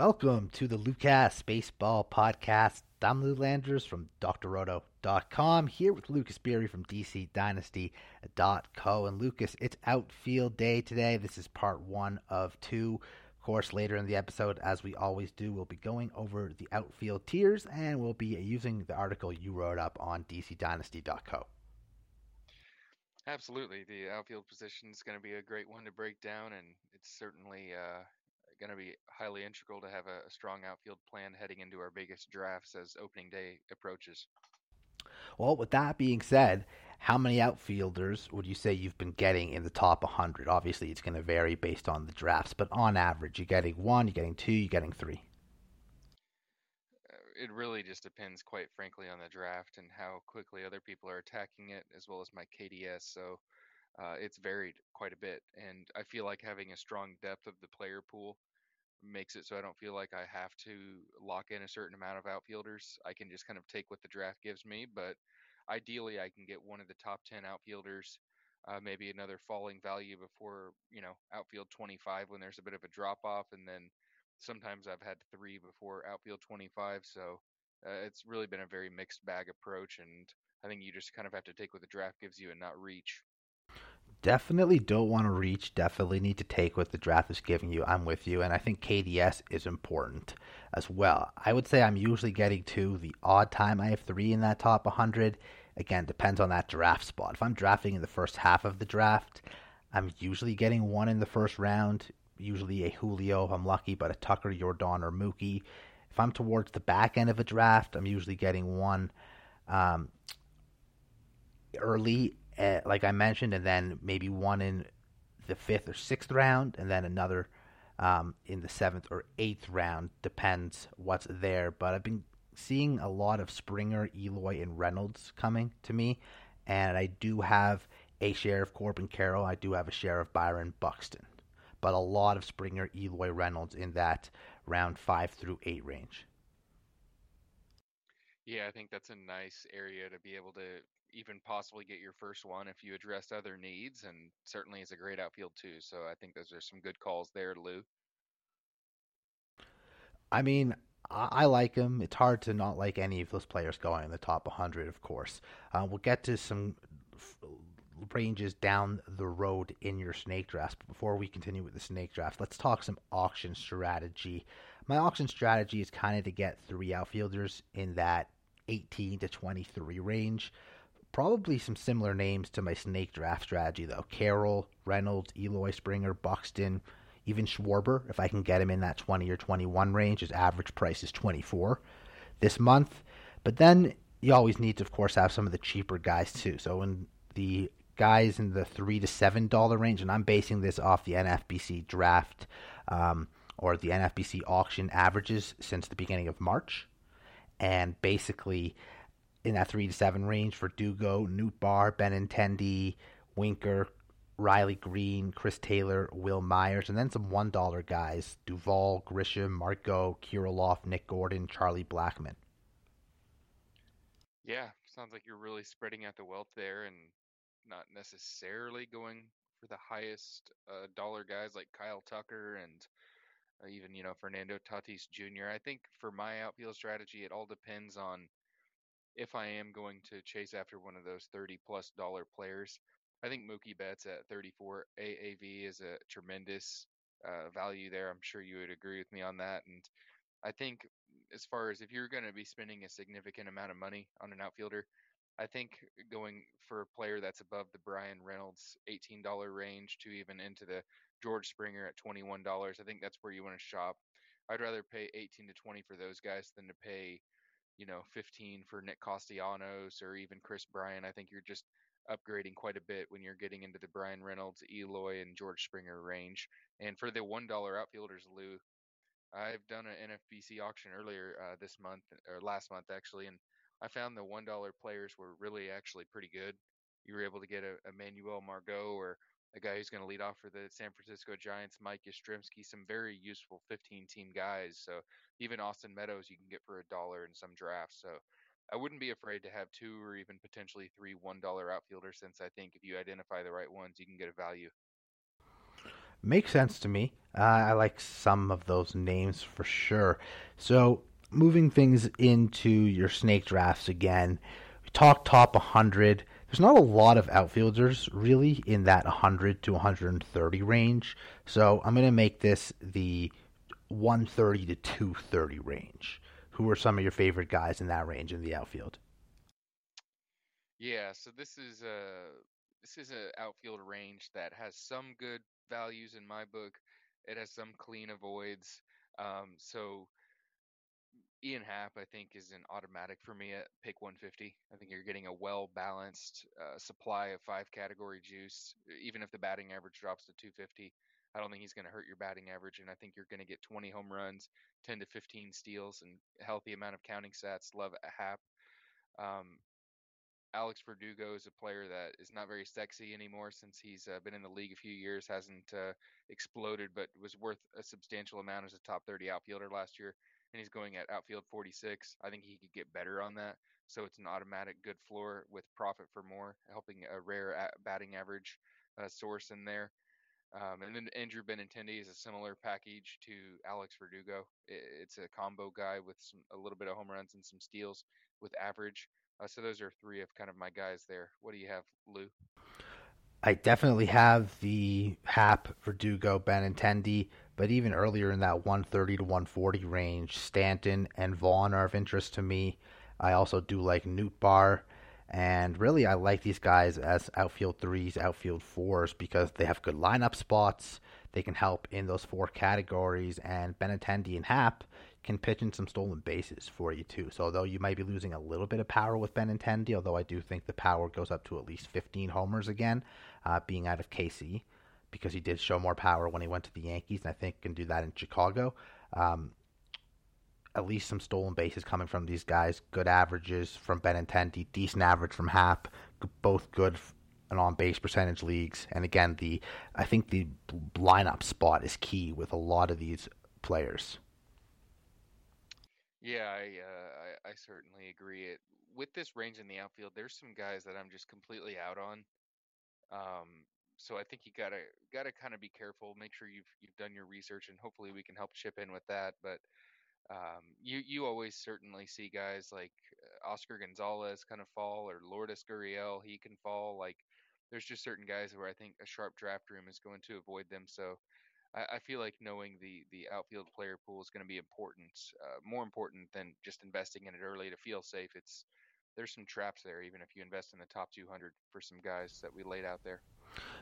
Welcome to the LouCas Baseball Podcast. I'm Lou Landers from DrRoto.com here with Lucas Beery from DCDynasty.co. And Lucas, it's outfield day today. This is part one of two. Of course, later in the episode, as we always do, we'll be going over the outfield tiers and we'll be using the article you wrote up on DCDynasty.co. Absolutely. The outfield position is going to be a great one to break down, and it's certainly uh, going to be highly integral to have a, a strong outfield plan heading into our biggest drafts as opening day approaches. Well, with that being said, how many outfielders would you say you've been getting in the top 100? Obviously, it's going to vary based on the drafts, but on average, you're getting one, you're getting two, you're getting three. Uh, it really just depends, quite frankly, on the draft and how quickly other people are attacking it, as well as my KDS. So uh, it's varied quite a bit. And I feel like having a strong depth of the player pool makes it so I don't feel like I have to lock in a certain amount of outfielders. I can just kind of take what the draft gives me, but ideally I can get one of the top 10 outfielders, uh, maybe another falling value before, you know, outfield 25 when there's a bit of a drop off. And then sometimes I've had three before outfield 25. So uh, it's really been a very mixed bag approach. And I think you just kind of have to take what the draft gives you and not reach definitely don't want to reach. Definitely need to take what the draft is giving you. I'm with you, and I think KDS is important as well. I would say I'm usually getting to the odd time I have three in that top 100. Again, depends on that draft spot. If I'm drafting in the first half of the draft, I'm usually getting one in the first round. Usually a Julio if I'm lucky, but a Tucker, Yordan, or Mookie. If I'm towards the back end of a draft, I'm usually getting one um, early uh, like I mentioned, and then maybe one in the fifth or sixth round, and then another um, in the seventh or eighth round. Depends what's there. But I've been seeing a lot of Springer, Eloy, and Reynolds coming to me, and I do have a share of Corbin Carroll. I do have a share of Byron Buxton, but a lot of Springer, Eloy, Reynolds in that round five through eight range. Yeah, I think that's a nice area to be able to even possibly get your first one if you address other needs, and certainly is a great outfield too. So I think those are some good calls there, Lou. I mean, I, like him. It's hard to not like any of those players going in the top 100, of course. Uh, we'll get to some ranges down the road in your snake draft. But before we continue with the snake draft, let's talk some auction strategy. My auction strategy is kind of to get three outfielders in that 18 to 23 range. Probably some similar names to my snake draft strategy, though. Carroll, Reynolds, Eloy Springer, Buxton, even Schwarber, if I can get him in that 20 or 21 range. His average price is 24 this month. But then you always need to, of course, have some of the cheaper guys, too. So when the guys in the three to seven dollar range, and I'm basing this off the NFBC draft um, or the NFBC auction averages since the beginning of March, and basically in that three to seven range for Dugo, Nootbaar, Benintendi, Winker, Riley Greene, Chris Taylor, Wil Myers, and then some one dollar guys: Duvall, Grisham, Marco, Kirilloff, Nick Gordon, Charlie Blackmon. Yeah, sounds like you're really spreading out the wealth there and not necessarily going for the highest uh, dollar guys like Kyle Tucker and uh, even you know Fernando Tatis Jr. I think for my outfield strategy, it all depends on if I am going to chase after one of those 30 plus dollar players. I think Mookie Betts at 34 AAV is a tremendous uh, value there. I'm sure you would agree with me on that. And I think as far as if you're going to be spending a significant amount of money on an outfielder, I think going for a player that's above the Bryan Reynolds $18 range to even into the George Springer at $21, I think that's where you want to shop. I'd rather pay 18 to 20 for those guys than to pay, you know, 15 for Nick Castellanos or even Kris Bryant. I think you're just upgrading quite a bit when you're getting into the Bryan Reynolds, Eloy, and George Springer range. And for the $1 outfielders, Lou, I've done an NFBC auction earlier uh, this month or last month actually, and I found the one dollar players were really actually pretty good. You were able to get a, a Manuel Margot or a guy who's going to lead off for the San Francisco Giants, Mike Yastrzemski, some very useful 15 team guys. So even Austin Meadows you can get for a dollar in some drafts. So I wouldn't be afraid to have two or even potentially three one dollar outfielders since I think if you identify the right ones, you can get a value. Makes sense to me. Uh, I like some of those names for sure. So, moving things into your snake drafts again, we talked top 100. There's not a lot of outfielders really in that 100 to 130 range. So, I'm going to make this the 130 to 230 range. Who are some of your favorite guys in that range in the outfield? Yeah, so this is a this is an outfield range that has some good values in my book. It has some clean avoids. Um, so Ian Happ, I think, is an automatic for me at pick 150. I think you're getting a well balanced uh, supply of five category juice. Even if the batting average drops to 250, I don't think he's going to hurt your batting average. And I think you're going to get 20 home runs, 10 to 15 steals, and a healthy amount of counting stats. Love Happ. Um, Alex Verdugo is a player that is not very sexy anymore since he's uh, been in the league a few years, hasn't uh, exploded, but was worth a substantial amount as a top 30 outfielder last year. And he's going at outfield 46. I think he could get better on that. So it's an automatic good floor with profit for more, helping a rare batting average uh, source in there. Um, and then Andrew Benintendi is a similar package to Alex Verdugo. It's a combo guy with some a little bit of home runs and some steals with average. Uh, so those are three of kind of my guys there. What do you have, Lou? I definitely have the Happ, Verdugo, Benintendi, but even earlier in that 130 to 140 range, Stanton and Vaughn are of interest to me. I also do like Nootbaar. and really I like these guys as outfield threes, outfield fours because they have good lineup spots. They can help in those four categories, and Benintendi and Happ can pitch in some stolen bases for you too. So although you might be losing a little bit of power with Benintendi, although I do think the power goes up to at least 15 homers again, uh, being out of KC, because he did show more power when he went to the Yankees, and I think can do that in Chicago. Um, at least some stolen bases coming from these guys. Good averages from Benintendi, decent average from Happ, both good and on base percentage leagues. And again, the I think the lineup spot is key with a lot of these players. Yeah, I, uh, I I certainly agree. It with this range in the outfield, there's some guys that I'm just completely out on. Um, so I think you gotta gotta kind of be careful. Make sure you've you've done your research, and hopefully we can help chip in with that. But um, you you always certainly see guys like uh, Oscar Gonzalez kind of fall, or Lourdes Gurriel, he can fall. Like there's just certain guys where I think a sharp draft room is going to avoid them. So I, I feel like knowing the the outfield player pool is going to be important, uh, more important than just investing in it early to feel safe. It's there's some traps there, even if you invest in the top 200 for some guys that we laid out there.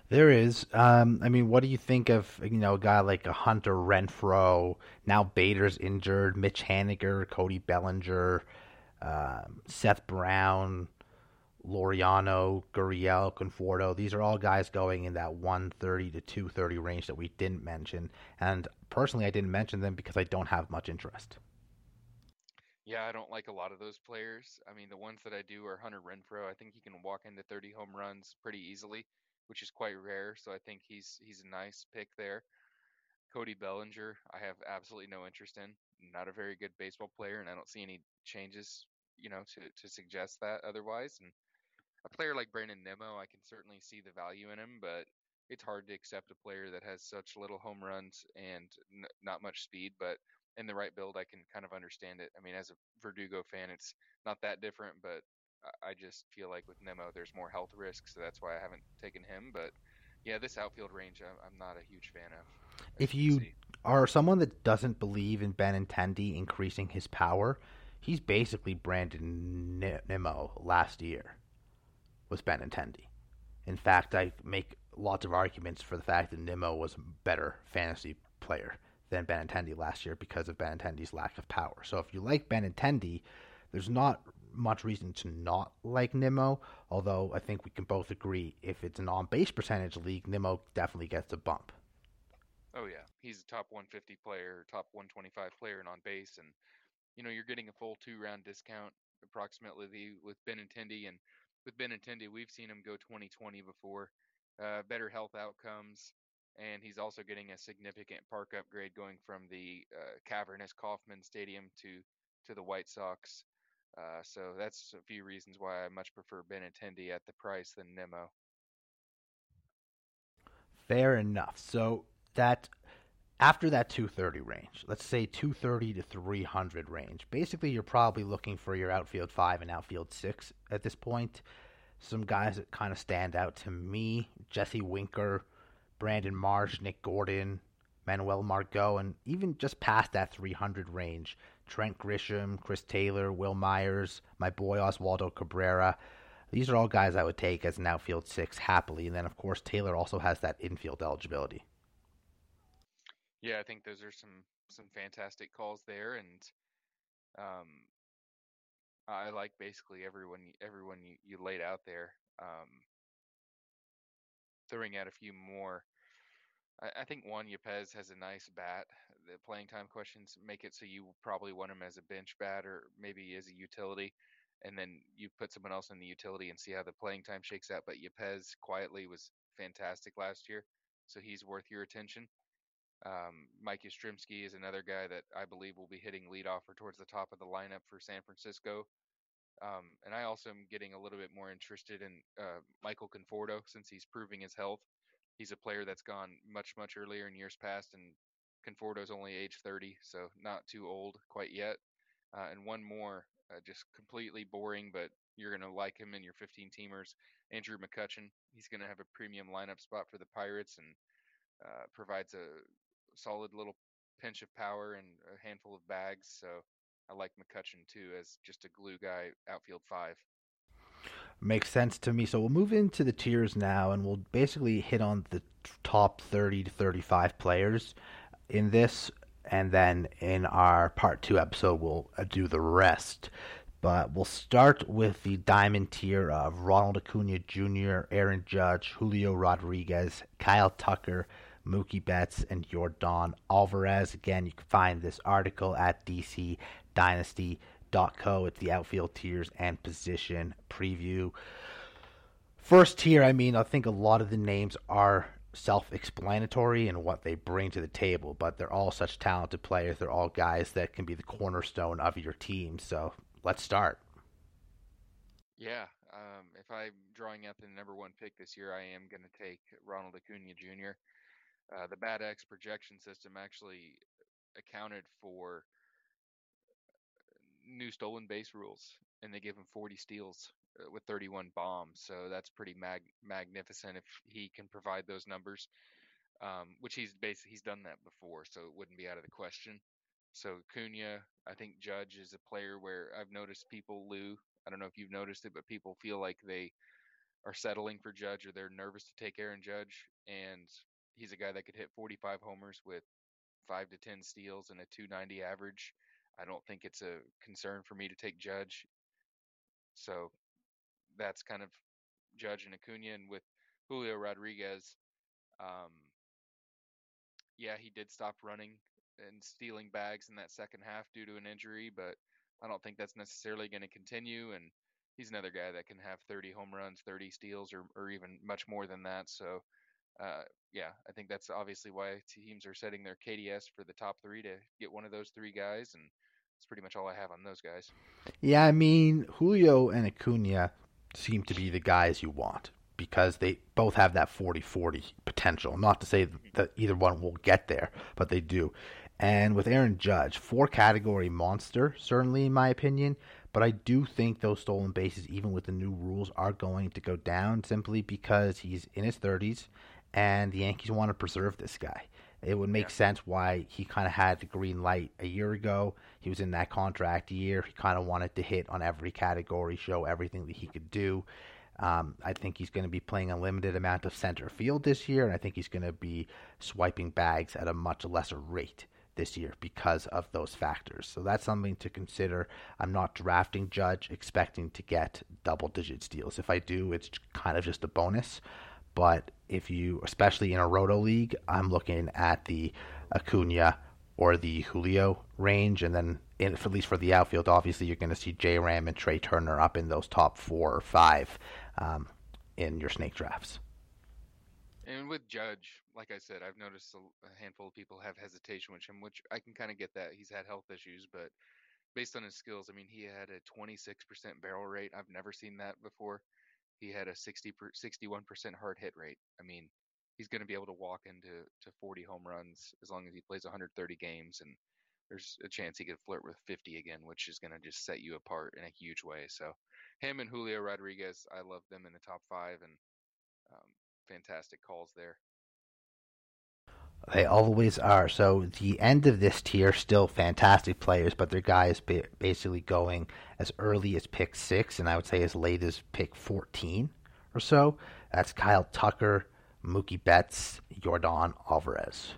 There is. Um, I mean, what do you think of you know a guy like a Hunter Renfroe? Now Bader's injured. Mitch Haniger, Cody Bellinger, uh, Seth Brown. Laureano, Gurriel, Conforto. These are all guys going in that 130 to 230 range that we didn't mention. And personally, I didn't mention them because I don't have much interest. Yeah, I don't like a lot of those players. I mean, the ones that I do are Hunter Renfroe. I think he can walk into 30 home runs pretty easily, which is quite rare. So I think he's he's a nice pick there. Cody Bellinger, I have absolutely no interest in. Not a very good baseball player, and I don't see any changes, you know, to to suggest that otherwise. And a player like Brandon Nimmo, I can certainly see the value in him, but it's hard to accept a player that has such little home runs and n- not much speed, but in the right build, I can kind of understand it. I mean, as a Verdugo fan, it's not that different, but I just feel like with Nimmo, there's more health risks, so that's why I haven't taken him. But yeah, this outfield range, I'm not a huge fan of. If you are someone that doesn't believe in Benintendi increasing his power, he's basically Brandon Nimmo last year was Benintendi. In fact, I make lots of arguments for the fact that Nimmo was a better fantasy player than Benintendi last year because of Benintendi's lack of power. So if you like Benintendi, there's not much reason to not like Nimmo, although I think we can both agree if it's an on base percentage league, Nimmo definitely gets a bump. Oh yeah, he's a top 150 player, top 125 player and on base, and you know you're getting a full two round discount approximately with Benintendi, and with Benintendi we've seen him go 2020 before, uh, better health outcomes, and he's also getting a significant park upgrade going from the uh, cavernous Kauffman Stadium to to the White Sox. Uh, so that's a few reasons why I much prefer Benintendi at the price than Nimmo. Fair enough. So that after that 230 range, let's say 230 to 300 range, basically you're probably looking for your outfield five and outfield six at this point. Some guys that kind of stand out to me Jesse Winker, Brandon Marsh, Nick Gordon, Manuel Margot, and even just past that 300 range, Trent Grisham, Chris Taylor, Wil Myers, my boy Oswaldo Cabrera. These are all guys I would take as an outfield six happily. And then, of course, Taylor also has that infield eligibility. Yeah, I think those are some some fantastic calls there, and um, I like basically everyone everyone you, you laid out there. Um, throwing out a few more. I, I think Juan Yepez has a nice bat. The playing time questions make it so you probably want him as a bench bat or maybe as a utility, and then you put someone else in the utility and see how the playing time shakes out. But Yepez quietly was fantastic last year, so he's worth your attention. Um, Mike Yastrzemski is another guy that I believe will be hitting leadoff or towards the top of the lineup for San Francisco. Um, and I also am getting a little bit more interested in uh, Michael Conforto since he's proving his health. He's a player that's gone much, much earlier in years past, and Conforto's only age 30, so not too old quite yet. Uh, and one more, uh, just completely boring, but you're going to like him in your 15 teamers. Andrew McCutchen. He's going to have a premium lineup spot for the Pirates and uh, provides a solid little pinch of power and a handful of bags. So I like McCutchen too as just a glue guy, outfield five. Makes sense to me. So we'll move into the tiers now, and we'll basically hit on the top 30 to 35 players in this, and then in our part two episode, we'll uh, do the rest. But we'll start with the diamond tier of Ronald Acuna Jr., Aaron Judge, Julio Rodriguez, Kyle Tucker, Mookie Betts, and Yordan Alvarez. Again, you can find this article at DCDynasty.co. It's the outfield tiers and position preview. First tier, I mean, I think a lot of the names are self explanatory in what they bring to the table, but they're all such talented players. They're all guys that can be the cornerstone of your team. So let's start. Yeah. Um, if I'm drawing out the number one pick this year, I am going to take Ronald Acuna Jr. Uh, the Bad X projection system actually accounted for new stolen base rules, and they give him 40 steals with 31 bombs. So that's pretty mag- magnificent if he can provide those numbers, um, which he's basically he's done that before, so it wouldn't be out of the question. So Cunha, I think Judge is a player where I've noticed people, Lou, I don't know if you've noticed it, but people feel like they are settling for Judge or they're nervous to take Aaron Judge, and he's a guy that could hit 45 homers with five to 10 steals and a 290 average. I don't think it's a concern for me to take Judge. So that's kind of Judge and Acuna. And with Julio Rodriguez, um, yeah, he did stop running and stealing bags in that second half due to an injury, but I don't think that's necessarily going to continue. And he's another guy that can have 30 home runs, 30 steals, or, or even much more than that. So uh, yeah, I think that's obviously why teams are setting their KDS for the top three to get one of those three guys, and that's pretty much all I have on those guys. Yeah, I mean Julio and Acuna seem to be the guys you want. because they both have that 40-40 potential. Not to say that either one will get there, but they do. And with Aaron Judge, four category monster, certainly in my opinion. But I do think those stolen bases, even with the new rules, are going to go down simply because he's in his 30s and the Yankees want to preserve this guy. It would make yeah. sense why he kind of had the green light a year ago. He was in that contract year. He kind of wanted to hit on every category, show everything that he could do. Um, I think he's going to be playing a limited amount of center field this year, and I think he's going to be swiping bags at a much lesser rate this year because of those factors. So that's something to consider. I'm not drafting Judge expecting to get double digit steals. If I do, it's kind of just a bonus. But if you, especially in a roto league, I'm looking at the Acuna or the Julio range, and then in, at least for the outfield, obviously you're going to see J Ram and Trea Turner up in those top four or five um, in your snake drafts. And with Judge, like I said, I've noticed a, handful of people have hesitation with him, which I can kind of get that. He's had health issues, but based on his skills, I mean, he had a 26% barrel rate. I've never seen that before. He had a 60 per, 61% hard hit rate. I mean, he's going to be able to walk into to 40 home runs as long as he plays 130 games, and there's a chance he could flirt with 50 again, which is going to just set you apart in a huge way. So, him and Julio Rodriguez, I love them in the top five, and um, fantastic calls there. They always are. So the end of this tier, still fantastic players, but their guy guys basically going as early as pick six, and I would say as late as pick 14 or so. That's Kyle Tucker, Mookie Betts, Yordan Alvarez.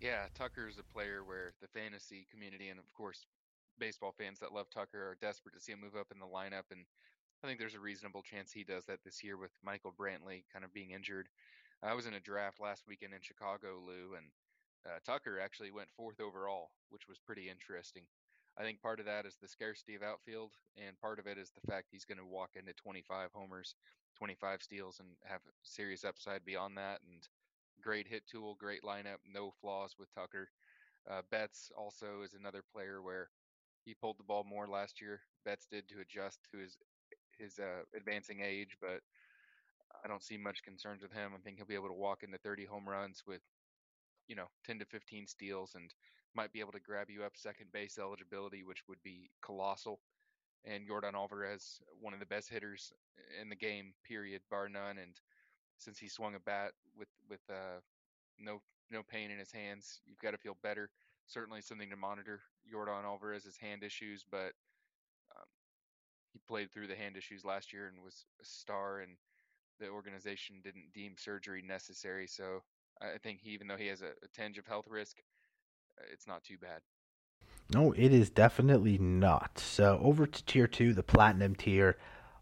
Yeah, Tucker is a player where the fantasy community and, of course, baseball fans that love Tucker are desperate to see him move up in the lineup. And I think there's a reasonable chance he does that this year with Michael Brantley kind of being injured. I was in a draft last weekend in Chicago, Lou, and uh, Tucker actually went fourth overall, which was pretty interesting. I think part of that is the scarcity of outfield, and part of it is the fact he's going to walk into 25 homers, 25 steals, and have serious upside beyond that. And great hit tool, great lineup, no flaws with Tucker. Uh, Betts also is another player where he pulled the ball more last year. Betts did to adjust to his his uh, advancing age, but I don't see much concerns with him. I think he'll be able to walk into 30 home runs with, you know, 10 to 15 steals and might be able to grab you up second base eligibility, which would be colossal. And Yordan Alvarez, one of the best hitters in the game, period, bar none. And since he swung a bat with with uh, no no pain in his hands, you've got to feel better. Certainly something to monitor. Yordan Alvarez's hand issues, but um, he played through the hand issues last year and was a star and the organization didn't deem surgery necessary. So I think he, even though he has a, a tinge of health risk, uh, it's not too bad. No, it is definitely not. So over to tier two, the platinum tier.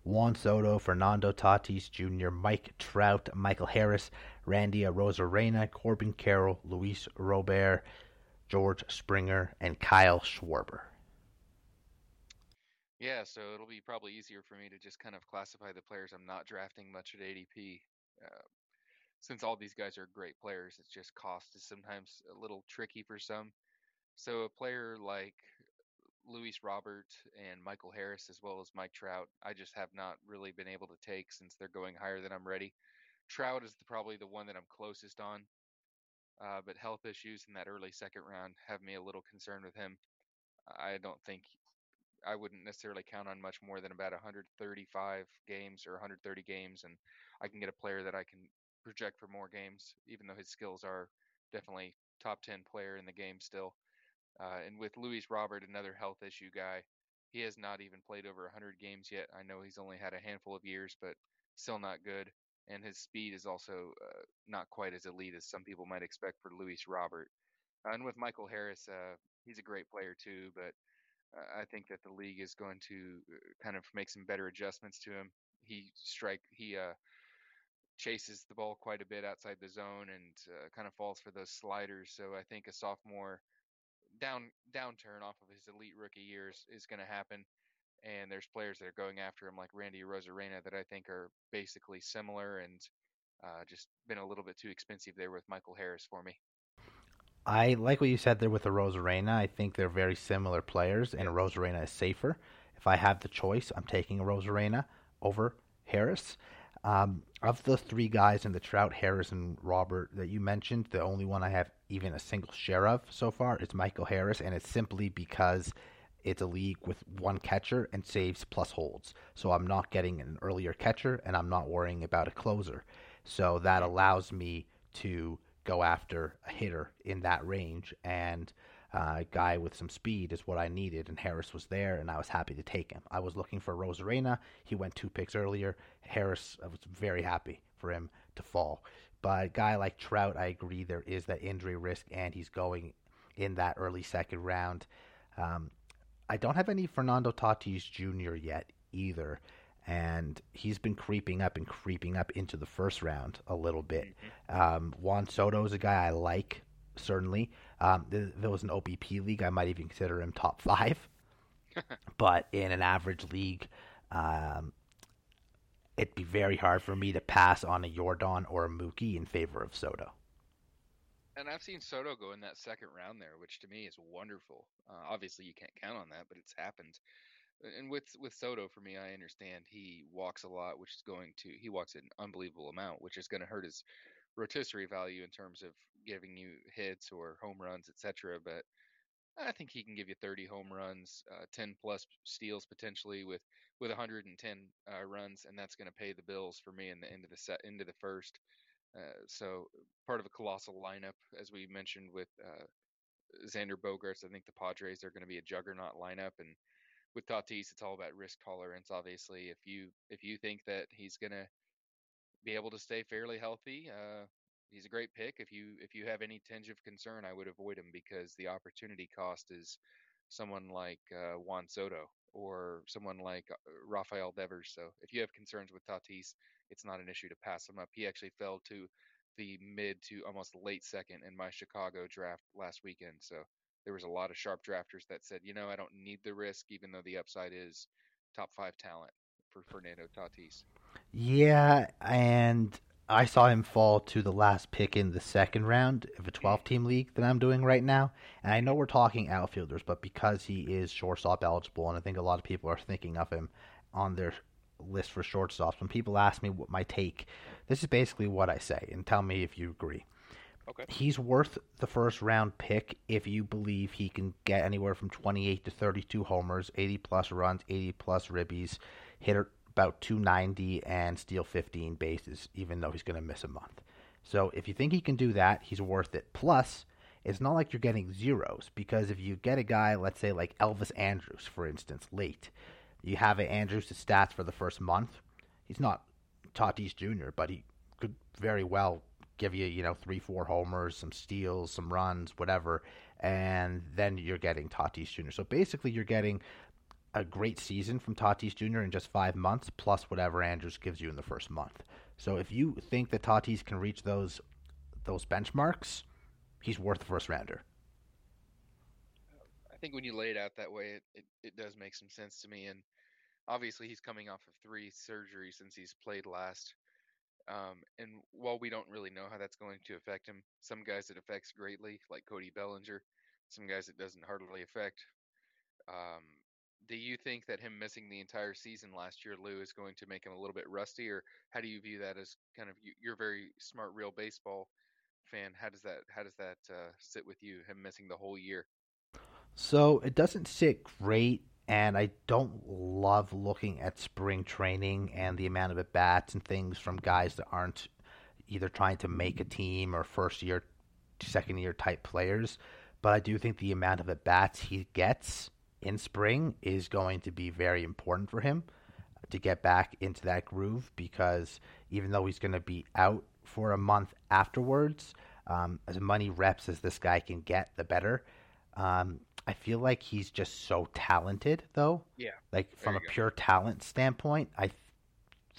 Juan Soto, Fernando Tatis Jr., Mike Trout, Michael Harris, Randy Arozarena, Corbin Carroll, Luis Robert, George Springer, and Kyle Schwarber. Yeah, so it'll be probably easier for me to just kind of classify the players I'm not drafting much at ADP. Uh, since all these guys are great players, it's just cost is sometimes a little tricky for some. So a player like Luis Robert and Michael Harris, as well as Mike Trout, I just have not really been able to take since they're going higher than I'm ready. Trout is the, probably the one that I'm closest on, uh, but health issues in that early second round have me a little concerned with him. I don't think I wouldn't necessarily count on much more than about 135 games or 130 games, and I can get a player that I can project for more games, even though his skills are definitely top 10 player in the game still. Uh, and with Luis Robert, another health issue guy, he has not even played over 100 games yet. I know he's only had a handful of years, but still not good. And his speed is also uh, not quite as elite as some people might expect for Luis Robert. And with Michael Harris, uh, he's a great player too, but I think that the league is going to uh, kind of make some better adjustments to him. He strike he uh, chases the ball quite a bit outside the zone and uh, kind of falls for those sliders. So I think a sophomore down downturn off of his elite rookie years is going to happen. And there's players that are going after him like Randy Arozarena that I think are basically similar and uh, just been a little bit too expensive there with Michael Harris for me. I like what you said there with the Arozarena. I think they're very similar players, and Arozarena is safer. If I have the choice, I'm taking Arozarena over Harris. Um, of the three guys in the Trout, Harris, and Robert that you mentioned, the only one I have even a single share of so far is Michael Harris, and it's simply because it's a league with one catcher and saves plus holds. So I'm not getting an earlier catcher, and I'm not worrying about a closer. So that allows me to go after a hitter in that range, and uh, a guy with some speed is what I needed, and Harris was there, and I was happy to take him. I was looking for Arozarena. He went two picks earlier. Harris, I was very happy for him to fall. But a guy like Trout, I agree there is that injury risk, and he's going in that early second round. Um, I don't have any Fernando Tatis Jr. yet either, and he's been creeping up and creeping up into the first round a little bit. Mm-hmm. Um, Juan Soto is a guy I like certainly. Um, if there was an OBP league, I might even consider him top five. but in an average league, um, it'd be very hard for me to pass on a Yordan or a Mookie in favor of Soto. And I've seen Soto go in that second round there, which to me is wonderful. Uh, obviously, you can't count on that, but it's happened. And with with Soto, for me, I understand he walks a lot, which is going to he walks an unbelievable amount, which is going to hurt his rotisserie value in terms of giving you hits or home runs, etc. But I think he can give you 30 home runs, uh, 10 plus steals potentially with with 110 uh, runs, and that's going to pay the bills for me in the end of the set, into the first. Uh, so part of a colossal lineup, as we mentioned with uh, Xander Bogaerts. I think the Padres are going to be a juggernaut lineup, and with Tatis, it's all about risk tolerance. Obviously, if you if you think that he's to be able to stay fairly healthy, uh, he's a great pick. If you if you have any tinge of concern, I would avoid him because the opportunity cost is someone like uh, Juan Soto or someone like uh, Rafael Devers. So if you have concerns with Tatis, it's not an issue to pass him up. He actually fell to the mid to almost late second in my Chicago draft last weekend. So there was a lot of sharp drafters that said, you know, I don't need the risk, even though the upside is top five talent for Fernando Tatis. Yeah, and I saw him fall to the last pick in the second round of a mm-hmm. 12 team league that I'm doing right now. And I know we're talking outfielders, but because he is shortstop eligible, and I think a lot of people are thinking of him on their list for shortstops, when people ask me what my take, this is basically what I say, and tell me if you agree. Okay. He's worth the first round pick if you believe he can get anywhere from 28 to 32 homers, 80 plus runs, 80 plus ribbies, hit about 290 and steal 15 bases, even though he's going to miss a month. So if you think he can do that, he's worth it. Plus, it's not like you're getting zeros because if you get a guy, let's say like Elvis Andrus, for instance, late, you have an Andrus' stats for the first month. He's not Tatis Jr., but he could very well give you, you know, three, four homers, some steals, some runs, whatever, and then you're getting Tatis Jr. So basically, you're getting a great season from Tatis Jr. in just five months, plus whatever Andrus gives you in the first month. So if you think that Tatis can reach those those benchmarks, he's worth the first rounder. I think when you lay it out that way, it, it, it does make some sense to me. And obviously, he's coming off of three surgeries since he's played last. Um, and while we don't really know how that's going to affect him, some guys it affects greatly, like Cody Bellinger. Some guys it doesn't hardly affect. Um, do you think that him missing the entire season last year, Lou, is going to make him a little bit rusty, or how do you view that as kind of you're very smart, real baseball fan? How does that how does that uh, sit with you? Him missing the whole year. So it doesn't sit great, and I don't love looking at spring training and the amount of at bats and things from guys that aren't either trying to make a team or first year, second year type players. But I do think the amount of at bats he gets in spring is going to be very important for him to get back into that groove because even though he's going to be out for a month afterwards, um, as many reps as this guy can get, the better. Um, I feel like he's just so talented, though. Yeah. Like from a go. pure talent standpoint, I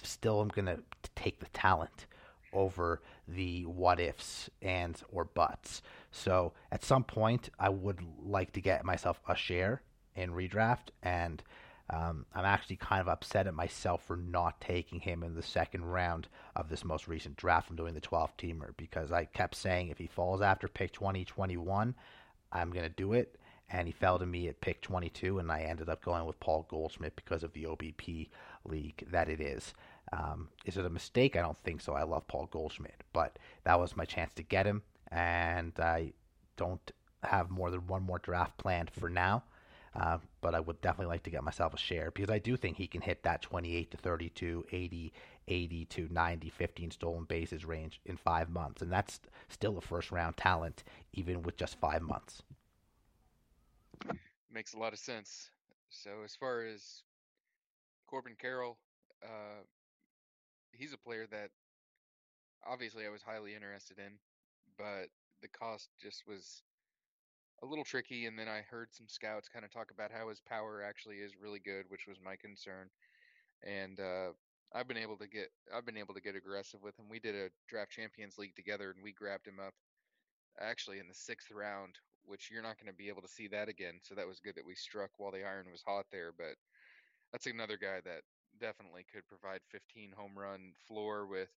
still am going to take the talent over the what ifs and or buts. So at some point, I would like to get myself a share in redraft, and um, I'm actually kind of upset at myself for not taking him in the second round of this most recent draft I'm doing the 12 teamer because I kept saying if he falls after pick 2021, I'm going to do it. And he fell to me at pick 22, and I ended up going with Paul Goldschmidt because of the OBP league that it is. Um, is it a mistake? I don't think so. I love Paul Goldschmidt, but that was my chance to get him, and I don't have more than one more draft planned for now. Uh, but I would definitely like to get myself a share because I do think he can hit that 28 to 32, 80, 80 to 90, 15 stolen bases range in five months. And that's still a first round talent, even with just five months. Makes a lot of sense. So, as far as Corbin Carroll, uh, he's a player that obviously I was highly interested in, but the cost just was a little tricky. And then I heard some scouts kind of talk about how his power actually is really good, which was my concern. And uh, I've been able to get I've been able to get aggressive with him. We did a draft champions league together, and we grabbed him up actually in the sixth round, which you're not going to be able to see that again. So that was good that we struck while the iron was hot there. But that's another guy that definitely could provide 15 home run floor with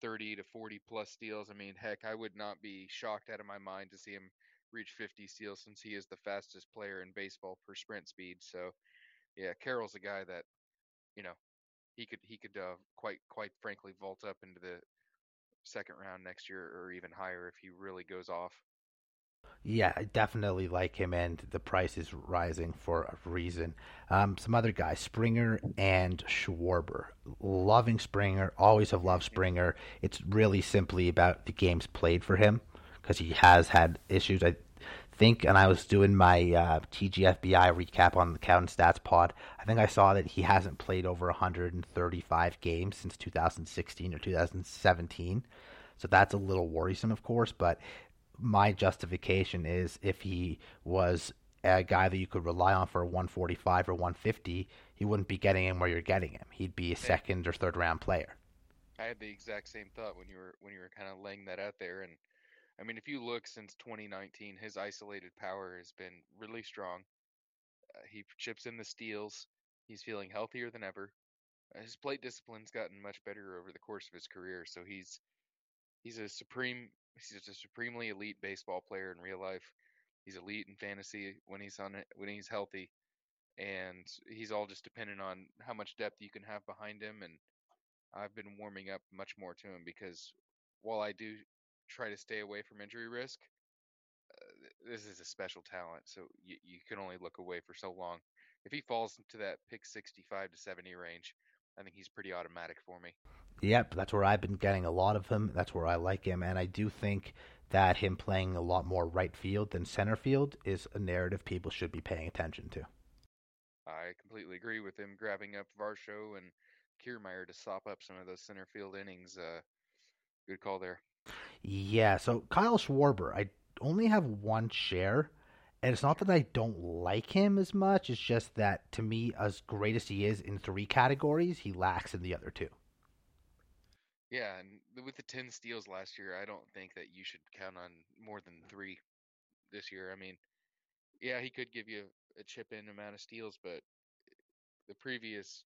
30 to 40 plus steals. I mean, heck, I would not be shocked out of my mind to see him reach 50 steals since he is the fastest player in baseball per sprint speed. So, yeah, Carroll's a guy that, you know, he could he could uh, quite quite frankly vault up into the second round next year or even higher if he really goes off. Yeah, I definitely like him, and the price is rising for a reason. Um, some other guys, Springer and Schwarber. Loving Springer, always have loved Springer. It's really simply about the games played for him because he has had issues. I think, and I was doing my uh, TGFBI recap on the Count Stats pod. I think I saw that he hasn't played over 135 games since 2016 or 2017. So that's a little worrisome, of course, but my justification is if he was a guy that you could rely on for 145 or 150, he wouldn't be getting him where you're getting him. He'd be a second or third round player. I had the exact same thought when you were when you were kind of laying that out there, and I mean, if you look since 2019, his isolated power has been really strong. Uh, he chips in the steals. He's feeling healthier than ever. Uh, his plate discipline's gotten much better over the course of his career, so he's he's a supreme he's just a supremely elite baseball player in real life. He's elite in fantasy when he's on it when he's healthy, and he's all just dependent on how much depth you can have behind him. And I've been warming up much more to him because while I do try to stay away from injury risk, uh, this is a special talent. So you, you can only look away for so long. If he falls into that pick 65 to 70 range, I think he's pretty automatic for me. Yep, that's where I've been getting a lot of him. That's where I like him, and I do think that him playing a lot more right field than center field is a narrative people should be paying attention to. I completely agree with him grabbing up Varsho and Kiermaier to sop up some of those center field innings. Uh, good call there. Yeah, so Kyle Schwarber, I only have one share, and it's not that I don't like him as much. It's just that to me, as great as he is in three categories, he lacks in the other two. Yeah, and with the 10 steals last year, I don't think that you should count on more than three this year. I mean, yeah, he could give you a chip in amount of steals, but eh, the previous,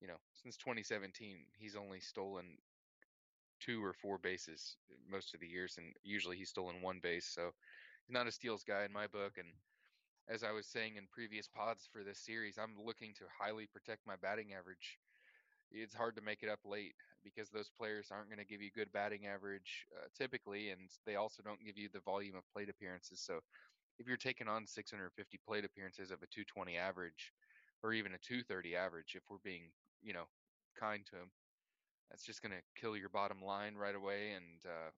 you know, since 2017, he's only stolen two or four bases most of the years, and usually he's stolen one base. So he's not a steals guy in my book. And as I was saying in previous pods for this series, I'm looking to highly protect my batting average. It's hard to make it up late because those players aren't going to give you good batting average uh, typically, and they also don't give you the volume of plate appearances. So if you're taking on 650 plate appearances of a 220 average, or even a 230 average, if we're being you know kind to him, that's just going to kill your bottom line right away. And uh,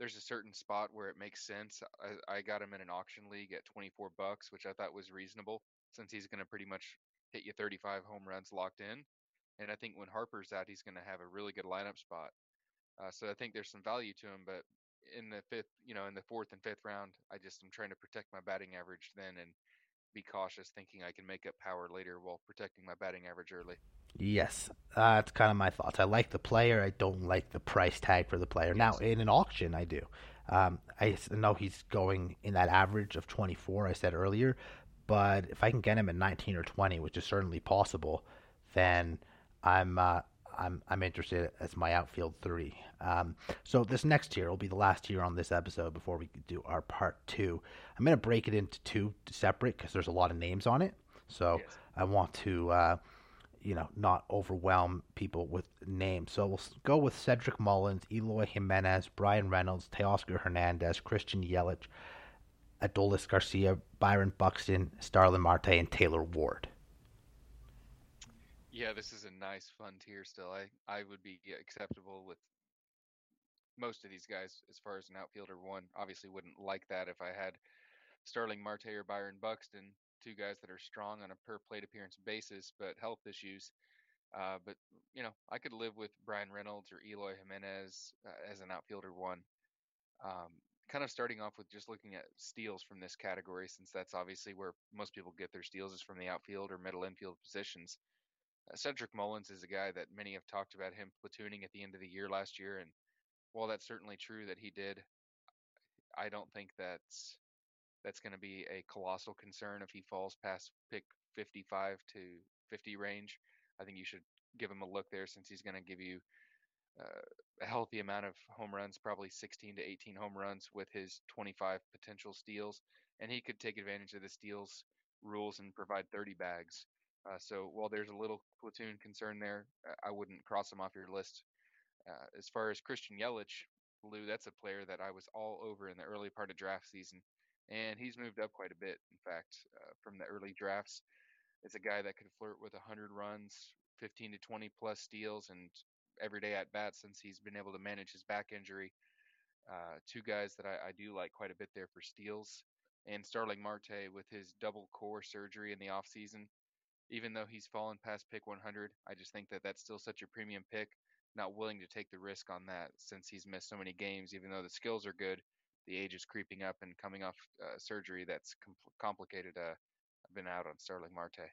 there's a certain spot where it makes sense. I, I got him in an auction league at 24 bucks, which I thought was reasonable since he's going to pretty much hit you 35 home runs locked in. And I think when Harper's out, he's going to have a really good lineup spot. Uh, so I think there's some value to him, but in the fifth, you know, in the fourth and fifth round, I just am trying to protect my batting average then and be cautious, thinking I can make up power later while protecting my batting average early. Yes, uh, that's kind of my thoughts. I like the player. I don't like the price tag for the player. Now, in an auction, I do. Um, I know he's going in that average of 24 I said earlier, but if I can get him at 19 or 20, which is certainly possible, then I'm uh, I'm I'm interested as my outfield three. Um, so this next tier will be the last tier on this episode before we do our part two. I'm going to break it into two separate because there's a lot of names on it. So yes. I want to. Uh, you know, not overwhelm people with names. So we'll go with Cedric Mullins, Eloy Jimenez, Bryan Reynolds, Teoscar Hernandez, Christian Yelich, Adolis Garcia, Byron Buxton, Starling Marte, and Taylor Ward. Yeah, this is a nice, fun tier still. I, I would be acceptable with most of these guys as far as an outfielder one. Obviously, wouldn't like that if I had Starling Marte or Byron Buxton, two guys that are strong on a per plate appearance basis, but health issues. Uh, but you know, I could live with Bryan Reynolds or Eloy Jimenez uh, as an outfielder one. Um, kind of starting off with just looking at steals from this category, since that's obviously where most people get their steals is from the outfield or middle infield positions. Uh, Cedric Mullins is a guy that many have talked about him platooning at the end of the year last year, and while that's certainly true that he did, I don't think that's that's going to be a colossal concern if he falls past pick 55 to 50 range. I think you should give him a look there since he's going to give you uh, a healthy amount of home runs, probably 16 to 18 home runs with his 25 potential steals, and he could take advantage of the steals rules and provide 30 bags. Uh, so while there's a little platoon concern there, I wouldn't cross him off your list. Uh, as far as Christian Yelich, Lou, that's a player that I was all over in the early part of draft season, and he's moved up quite a bit. In fact, uh, from the early drafts, it's a guy that could flirt with 100 runs, 15 to 20 plus steals, and everyday at bat since he's been able to manage his back injury. Uh, two guys that I, I, do like quite a bit there for steals, and Starling Marte with his double core surgery in the offseason. Even though he's fallen past pick 100, I just think that that's still such a premium pick. Not willing to take the risk on that since he's missed so many games. Even though the skills are good, the age is creeping up and coming off uh, surgery that's com- complicated. Uh, I've been out on Starling Marte.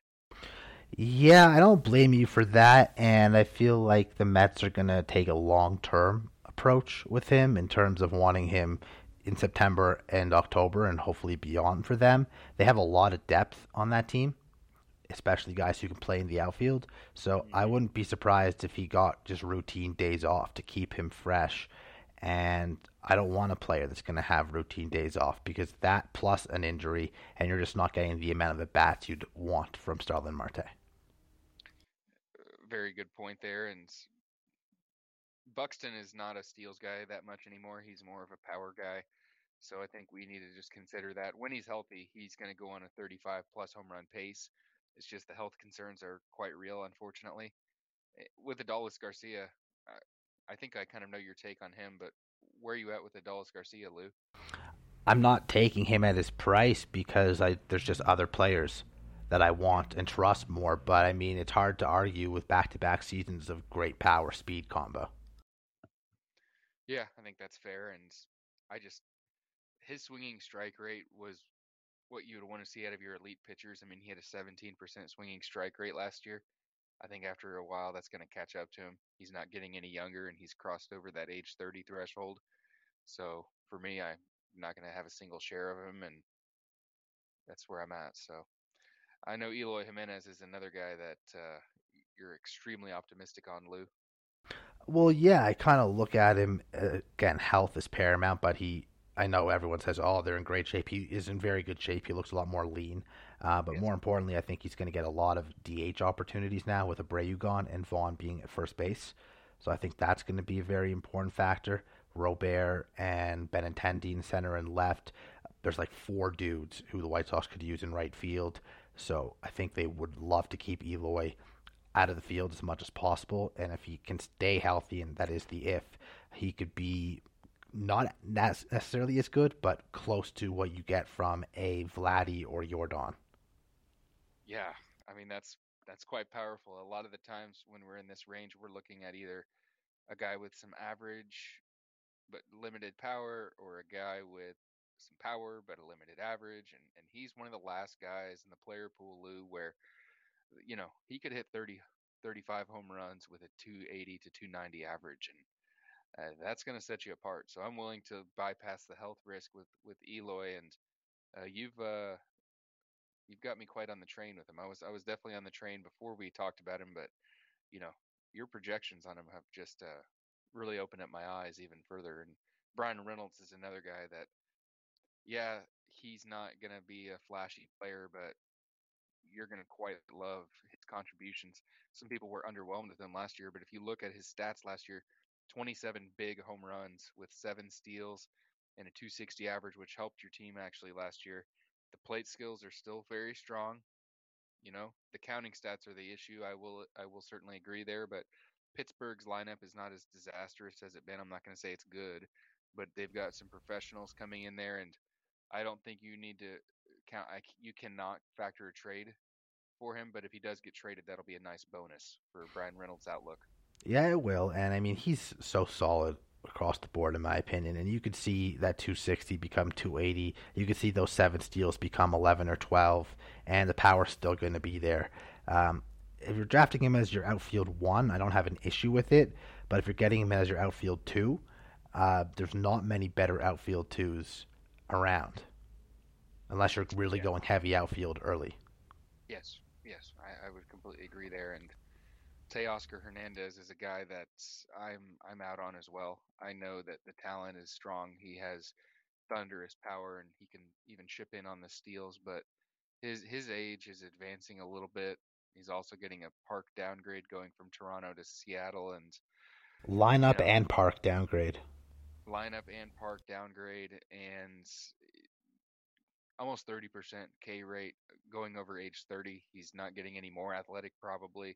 Yeah, I don't blame you for that, and I feel like the Mets are going to take a long term approach with him in terms of wanting him in September and October and hopefully beyond for them. They have a lot of depth on that team, especially guys who can play in the outfield. So I mm-hmm. wouldn't be surprised if he got just routine days off to keep him fresh. And I don't want a player that's going to have routine days off because that plus an injury, and you're just not getting the amount of at bats you'd want from Starling Marte very good point there. And Buxton is not a steals guy that much anymore. He's more of a power guy. So I think we need to just consider that when he's healthy, he's going to go on a 35 plus home run pace. It's just the health concerns are quite real, unfortunately. Eh, with Adolis Garcia, I think I kind of know your take on him, but where are you at with Adolis Garcia, Lou? I'm not taking him at his price because I, there's just other players that I want and trust more. But I mean, it's hard to argue with back-to-back seasons of great power speed combo. Yeah, I think that's fair. And I just his swinging strike rate was what you would want to see out of your elite pitchers. I mean, he had a 17% swinging strike rate last year. I think after a while that's going to catch up to him. He's not getting any younger and he's crossed over that age 30 threshold. So for me, I'm not going to have a single share of him and that's where I'm at. So I know Eloy Jimenez is another guy that uh, you're extremely optimistic on, Lou. Well, yeah, I kind of look at him uh, again. Health is paramount, but he. I know everyone says, "Oh, they're in great shape." He is in very good shape. He looks a lot more lean, uh, but yes. more importantly, I think he's going to get a lot of DH opportunities now with Abreu gone and Vaughn being at first base. So I think that's going to be a very important factor. Robert and Benintendi in center and left. There's like four dudes who the White Sox could use in right field. So I think they would love to keep Eloy out of the field as much as possible. And if he can stay healthy, and that is the if, he could be not necessarily as good, but close to what you get from a Vladdy or Yordan. Yeah, I mean that's that's quite powerful. A lot of the times when we're in this range, we're looking at either a guy with some average but limited power, or a guy with some power, but a limited average. And, and he's one of the last guys in the player pool, Lou, where, you know, he could hit 30, 35 home runs with a 280 to 290 average. And uh, that's going to set you apart. So I'm willing to bypass the health risk with, with Eloy. And uh, you've, uh, you've got me quite on the train with him. I was, I was definitely on the train before we talked about him, but you know, your projections on him have just, uh, really opened up my eyes even further. And Bryan Reynolds is another guy that yeah, he's not going to be a flashy player, but you're going to quite love his contributions. Some people were underwhelmed with him last year, but if you look at his stats last year, 27 big home runs with seven steals and a 260 average, which helped your team actually last year. The plate skills are still very strong. You know, the counting stats are the issue. I will I will certainly agree there, but Pittsburgh's lineup is not as disastrous as it been. I'm not going to say it's good, but they've got some professionals coming in there, and I don't think you need to count. I, you cannot factor a trade for him, but if he does get traded, that'll be a nice bonus for Bryan Reynolds' outlook. Yeah, it will, and I mean he's so solid across the board in my opinion. And you could see that 260 become 280. You could see those seven steals become 11 or 12, and the power's still going to be there. Um, if you're drafting him as your outfield one, I don't have an issue with it. But if you're getting him as your outfield two, uh, there's not many better outfield twos around, unless you're really yeah. going heavy outfield early. Yes, yes, I, I would completely agree there. And Teoscar Hernandez is a guy that I'm I'm out on as well. I know that the talent is strong. He has thunderous power and he can even chip in on the steals, but his his age is advancing a little bit. He's also getting a park downgrade going from Toronto to Seattle and lineup you know, and park downgrade. Lineup and park downgrade and almost 30% K rate uh, going over age 30. He's not getting any more athletic probably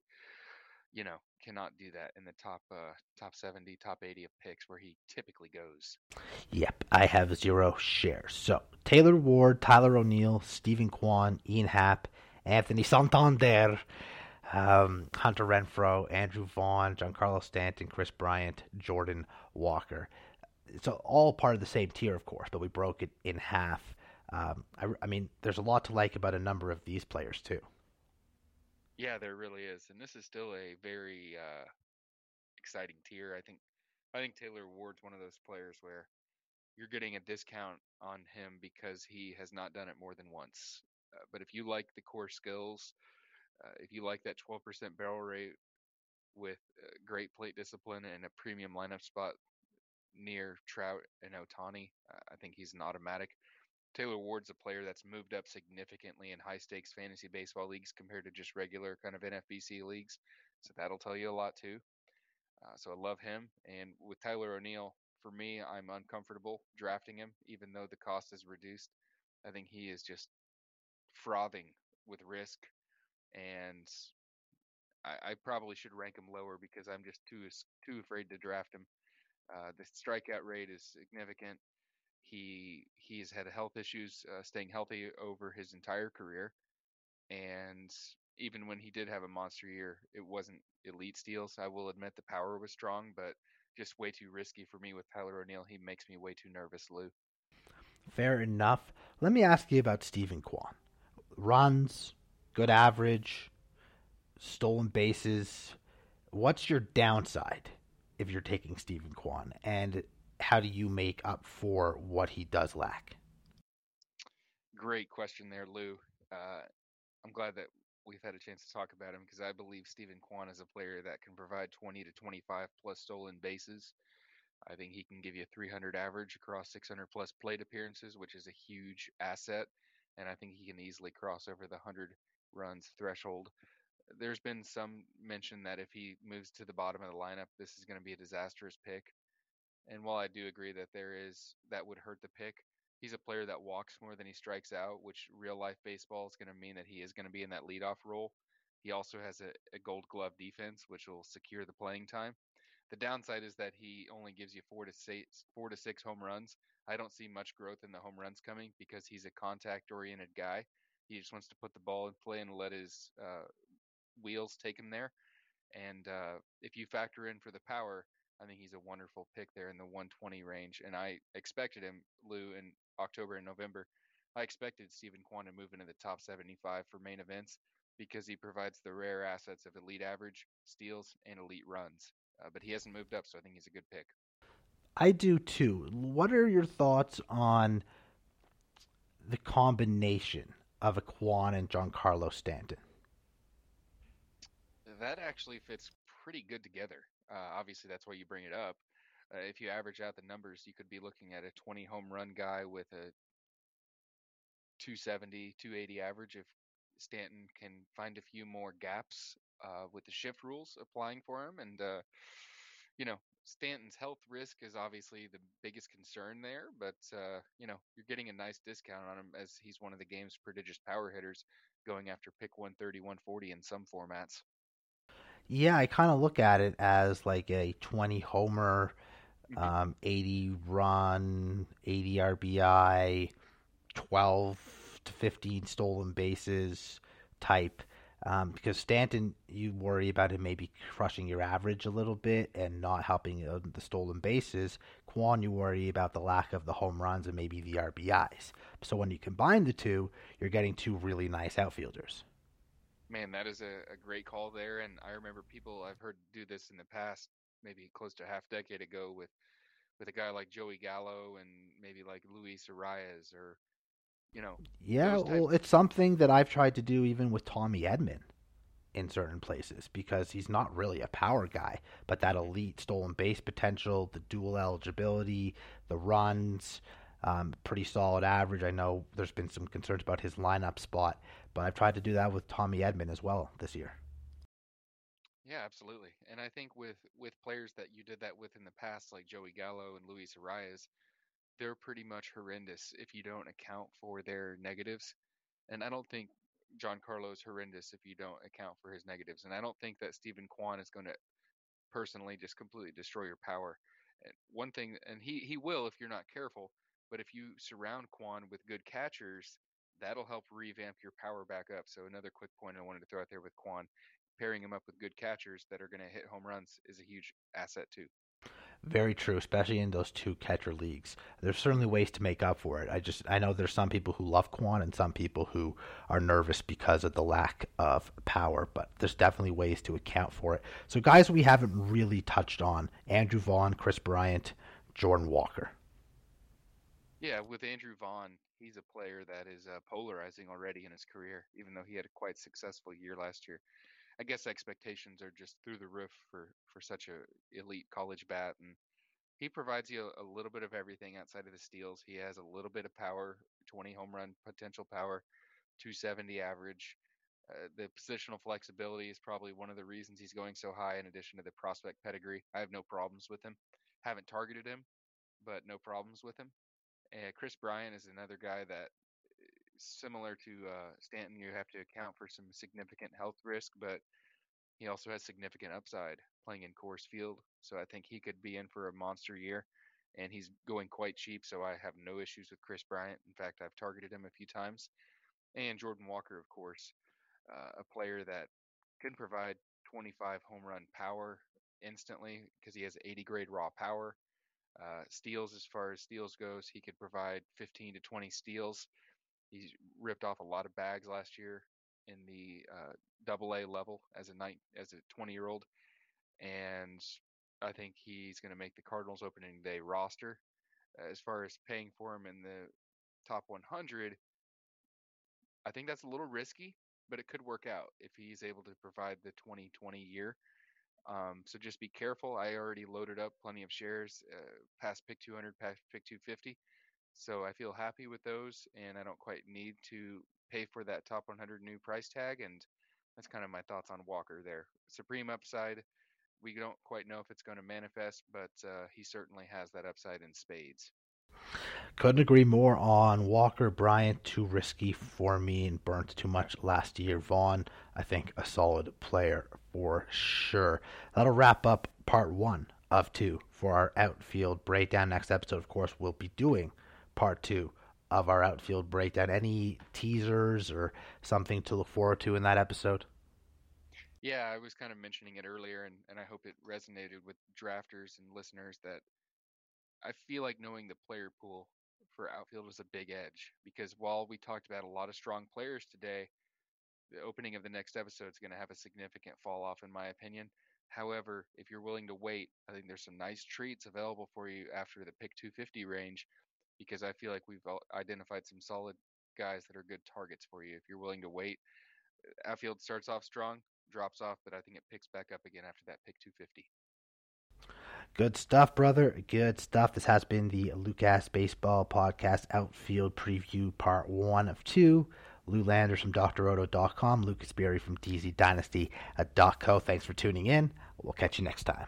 you know, cannot do that in the top uh, top 70, top 80 of picks where he typically goes. Yep, I have zero shares. So Taylor Ward, Tyler O'Neill, Steven Kwan, Ian Happ, Anthony Santander, um, Hunter Renfroe, Andrew Vaughn, Giancarlo Stanton, Kris Bryant, Jordan Walker. It's all part of the same tier, of course, but we broke it in half. Um, I, I mean, there's a lot to like about a number of these players too. Yeah, there really is, and this is still a very uh, exciting tier. I think I think Taylor Ward's one of those players where you're getting a discount on him because he has not done it more than once. Uh, but if you like the core skills, uh, if you like that 12% barrel rate with uh, great plate discipline and a premium lineup spot near Trout and Ohtani, I think he's an automatic. Taylor Ward's a player that's moved up significantly in high stakes fantasy baseball leagues compared to just regular kind of NFBC leagues. So that'll tell you a lot too. Uh, so I love him. And with Tyler O'Neill, for me, I'm uncomfortable drafting him, even though the cost is reduced. I think he is just frothing with risk. And I, I probably should rank him lower because I'm just too too afraid to draft him. Uh, the strikeout rate is significant. He he's had health issues uh, staying healthy over his entire career, and even when he did have a monster year, it wasn't elite steals. I will admit the power was strong, but just way too risky for me with Tyler O'Neill. He makes me way too nervous, Lou. Fair enough. Let me ask you about Steven Kwan. Runs, good average, stolen bases. What's your downside if you're taking Steven Kwan? And how do you make up for what he does lack? Great question there, Lou. Uh, I'm glad that we've had a chance to talk about him because I believe Steven Kwan is a player that can provide 20 to 25 plus stolen bases. I think he can give you 300 average across 600 plus plate appearances, which is a huge asset. And I think he can easily cross over the 100 runs threshold. There's been some mention that if he moves to the bottom of the lineup, this is going to be a disastrous pick. And while I do agree that there is that would hurt the pick, he's a player that walks more than he strikes out, which real life baseball is going to mean that he is going to be in that leadoff role. He also has a, a gold glove defense, which will secure the playing time. The downside is that he only gives you four to six, four to six home runs. I don't see much growth in the home runs coming because he's a contact oriented guy. He just wants to put the ball in play and let his uh, wheels take him there. And uh, if you factor in for the power, I think he's a wonderful pick there in the 120 range. And I expected him, Lou, in October and November. I expected Steven Kwan to move into the top 75 for main events because he provides the rare assets of elite average, steals, and elite runs. Uh, but he hasn't moved up, so I think he's a good pick. I do too. What are your thoughts on the combination of a Kwan and Giancarlo Stanton? That actually fits pretty good together. Uh, obviously, that's why you bring it up. Uh, if you average out the numbers, you could be looking at a 20 home run guy with a 270, 280 average if Stanton can find a few more gaps uh, with the shift rules applying for him. And, uh, you know, Stanton's health risk is obviously the biggest concern there, but, uh, you know, you're getting a nice discount on him as he's one of the game's prodigious power hitters going after pick 130, 140 in some formats. Yeah, I kind of look at it as like a 20 homer, um, 80 run, 80 RBI, 12 to 15 stolen bases type. Um, because Stanton, you worry about him maybe crushing your average a little bit and not helping uh, the stolen bases. Kwan, you worry about the lack of the home runs and maybe the RBIs. So when you combine the two, you're getting two really nice outfielders. Man, that is a, a great call there. And I remember people I've heard do this in the past, maybe close to a half decade ago, with with a guy like Joey Gallo and maybe like Luis Arraez or you know. Yeah, well, it's something that I've tried to do even with Tommy Edman in certain places because he's not really a power guy, but that elite stolen base potential, the dual eligibility, the runs, um, pretty solid average. I know there's been some concerns about his lineup spot, but I've tried to do that with Tommy Edman as well this year. Yeah, absolutely. And I think with with players that you did that with in the past, like Joey Gallo and Luis Arraez, they're pretty much horrendous if you don't account for their negatives. And I don't think Giancarlo's horrendous if you don't account for his negatives. And I don't think that Steven Kwan is going to personally just completely destroy your power. One thing, and he he will if you're not careful. But if you surround Kwan with good catchers, that'll help revamp your power back up. So another quick point I wanted to throw out there with Kwan, pairing him up with good catchers that are going to hit home runs is a huge asset too. Very true, especially in those two catcher leagues. There's certainly ways to make up for it. I just I know there's some people who love Kwan and some people who are nervous because of the lack of power, but there's definitely ways to account for it. So guys we haven't really touched on, Andrew Vaughn, Kris Bryant, Jordan Walker. Yeah, with Andrew Vaughn, he's a player that is uh, polarizing already in his career, even though he had a quite successful year last year. I guess expectations are just through the roof for for such a elite college bat, and he provides you a, a little bit of everything outside of the steals. He has a little bit of power, 20 home run potential power, 270 average. Uh, the positional flexibility is probably one of the reasons he's going so high. In addition to the prospect pedigree, I have no problems with him. Haven't targeted him, but no problems with him. And Kris Bryant is another guy that, similar to uh, Stanton, you have to account for some significant health risk, but he also has significant upside playing in Coors Field. So I think he could be in for a monster year, and he's going quite cheap. So I have no issues with Kris Bryant. In fact, I've targeted him a few times. And Jordan Walker, of course, uh, a player that can provide 25 home run power instantly because he has 80 grade raw power. Uh, steals, as far as steals goes, he could provide 15 to 20 steals. He's ripped off a lot of bags last year in the uh, double A level as a night as a 20 year old, and I think he's going to make the Cardinals opening day roster. as far as paying for him in the top 100, I think that's a little risky, but it could work out if he's able to provide the 2020 year. Um, so just be careful. I already loaded up plenty of shares uh, past pick 200, past pick 250. So I feel happy with those, and I don't quite need to pay for that top 100 new price tag. And that's kind of my thoughts on Walker there. Supreme upside. We don't quite know if it's going to manifest, but uh, he certainly has that upside in spades. Couldn't agree more on Walker Bryant. Too risky for me and burnt too much last year. Vaughn, I think, a solid player for sure. That'll wrap up part one of two for our outfield breakdown. Next episode, of course, we'll be doing part two of our outfield breakdown. Any teasers or something to look forward to in that episode? Yeah, I was kind of mentioning it earlier, and, and I hope it resonated with drafters and listeners that I feel like knowing the player pool for outfield is a big edge because while we talked about a lot of strong players today, the opening of the next episode is going to have a significant fall off, in my opinion. However, if you're willing to wait, I think there's some nice treats available for you after the pick 250 range because I feel like we've identified some solid guys that are good targets for you. If you're willing to wait, outfield starts off strong, drops off, but I think it picks back up again after that pick 250. Good stuff, brother. Good stuff. This has been the LouCas Baseball Podcast Outfield Preview Part 1 of 2. Lou Landers from DrOto.com, Lucas Berry from DZDynasty.co. Thanks for tuning in. We'll catch you next time.